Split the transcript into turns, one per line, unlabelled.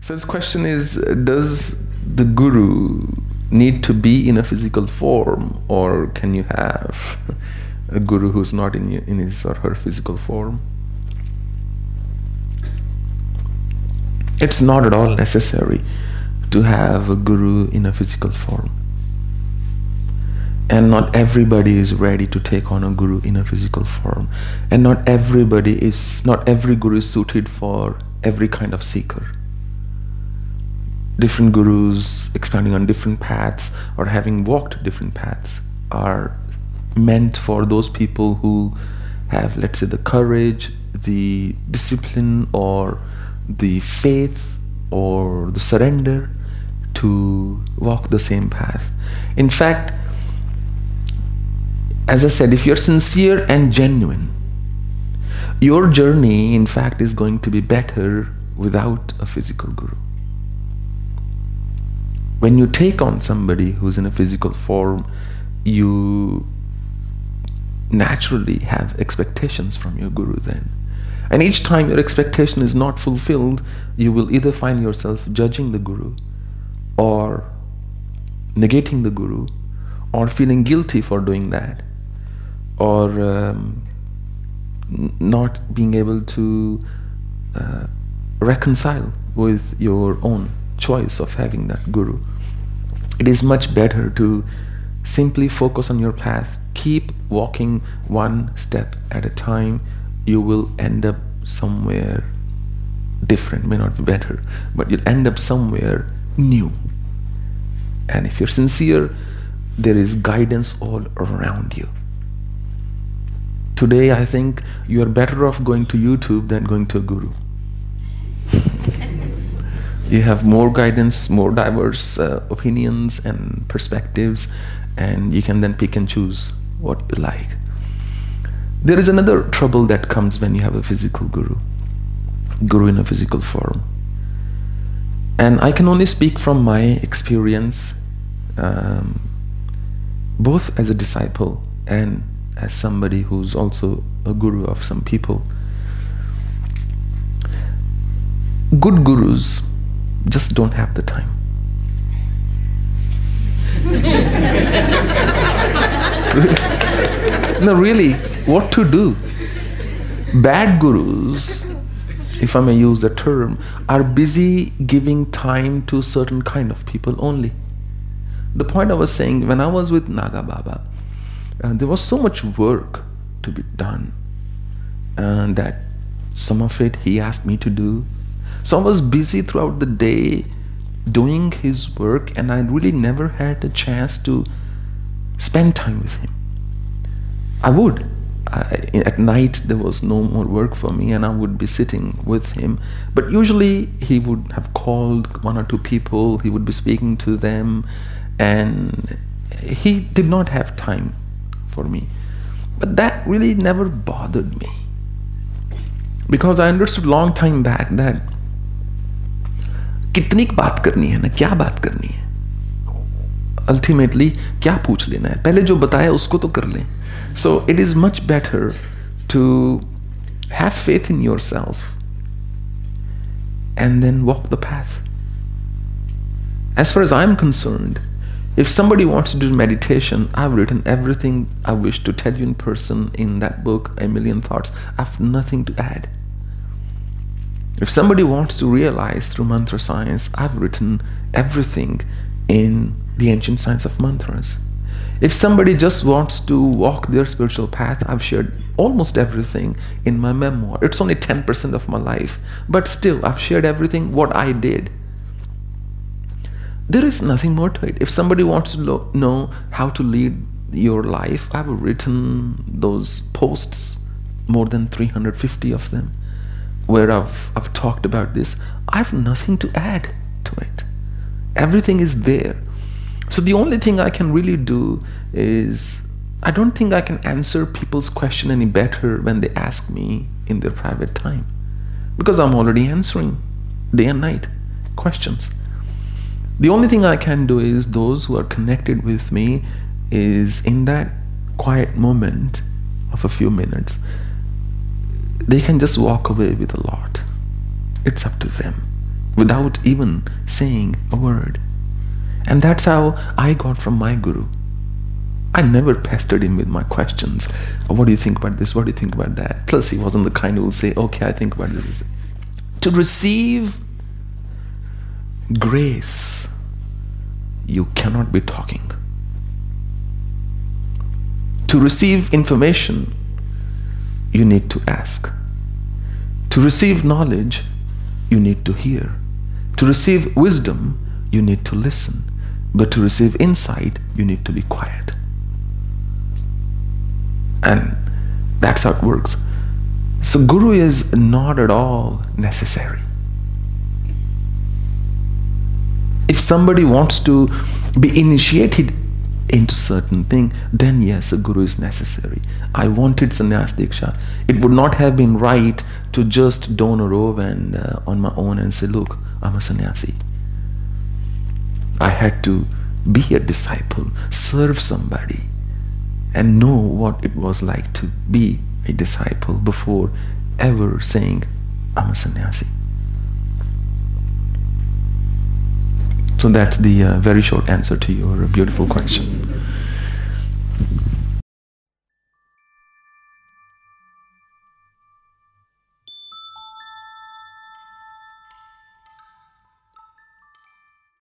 So his question is Does the guru need to be in a physical form, or can you have a guru who's not in, in his or her physical form? It's not at all necessary to have a guru in a physical form. And not everybody is ready to take on a guru in a physical form. And not everybody is, not every guru is suited for every kind of seeker different gurus expanding on different paths or having walked different paths are meant for those people who have, let's say, the courage, the discipline, or the faith, or the surrender to walk the same path. In fact, as I said, if you're sincere and genuine, your journey, in fact, is going to be better without a physical guru when you take on somebody who's in a physical form, you naturally have expectations from your guru then. And each time your expectation is not fulfilled, you will either find yourself judging the guru or negating the guru or feeling guilty for doing that or um, not being able to uh, reconcile with your own choice of having that guru. It is much better to simply focus on your path. Keep walking one step at a time. You will end up somewhere different, may not be better, but you'll end up somewhere new. And if you're sincere, there is guidance all around you. Today, I think you are better off going to YouTube than going to a guru you have more guidance, more diverse uh, opinions and perspectives, and you can then pick and choose what you like. There is another trouble that comes when you have a physical guru, guru in a physical form. And I can only speak from my experience, um, both as a disciple and as somebody who's also a guru of some people. Good gurus just don't have the time. no, really, what to do? Bad gurus, if I may use the term, are busy giving time to certain kind of people only. The point I was saying, when I was with Naga Baba, uh, there was so much work to be done and that some of it he asked me to do, so I was busy throughout the day doing his work, and I really never had a chance to spend time with him. I would. I, at night, there was no more work for me, and I would be sitting with him. But usually, he would have called one or two people, he would be speaking to them, and he did not have time for me. But that really never bothered me because I understood long time back that कितनी बात करनी है ना क्या बात करनी है ultimately क्या पूछ लेना है पहले जो बताया उसको तो कर लें so it is much better to have faith in yourself and then walk the path. As far as I'm concerned, if somebody wants to do meditation, I've written everything I wish to tell you in person in that book, A Million Thoughts. I have nothing to add. If somebody wants to realize through mantra science, I've written everything in the ancient science of mantras. If somebody just wants to walk their spiritual path, I've shared almost everything in my memoir. It's only 10% of my life, but still, I've shared everything what I did. There is nothing more to it. If somebody wants to lo- know how to lead your life, I've written those posts, more than 350 of them where I've, I've talked about this, I have nothing to add to it. Everything is there. So the only thing I can really do is I don't think I can answer people's question any better when they ask me in their private time because I'm already answering day and night questions. The only thing I can do is those who are connected with me is in that quiet moment of a few minutes they can just walk away with a lot. It's up to them. without even saying a word. And that's how I got from my guru. I never pestered him with my questions. What do you think about this? What do you think about that? Plus, he wasn't the kind who would say, Okay, I think about this. To receive grace, you cannot be talking. To receive information, you need to ask. To receive knowledge, you need to hear. To receive wisdom, you need to listen. But to receive insight, you need to be quiet. And that's how it works. So, Guru is not at all necessary. If somebody wants to be initiated into certain thing, then yes, a guru is necessary. I wanted sannyas diksha. It would not have been right to just don a robe and uh, on my own and say, "Look, I'm a sannyasi." I had to be a disciple, serve somebody, and know what it was like to be a disciple before ever saying, I'm a sannyasi. So that's the uh, very short answer to your beautiful question.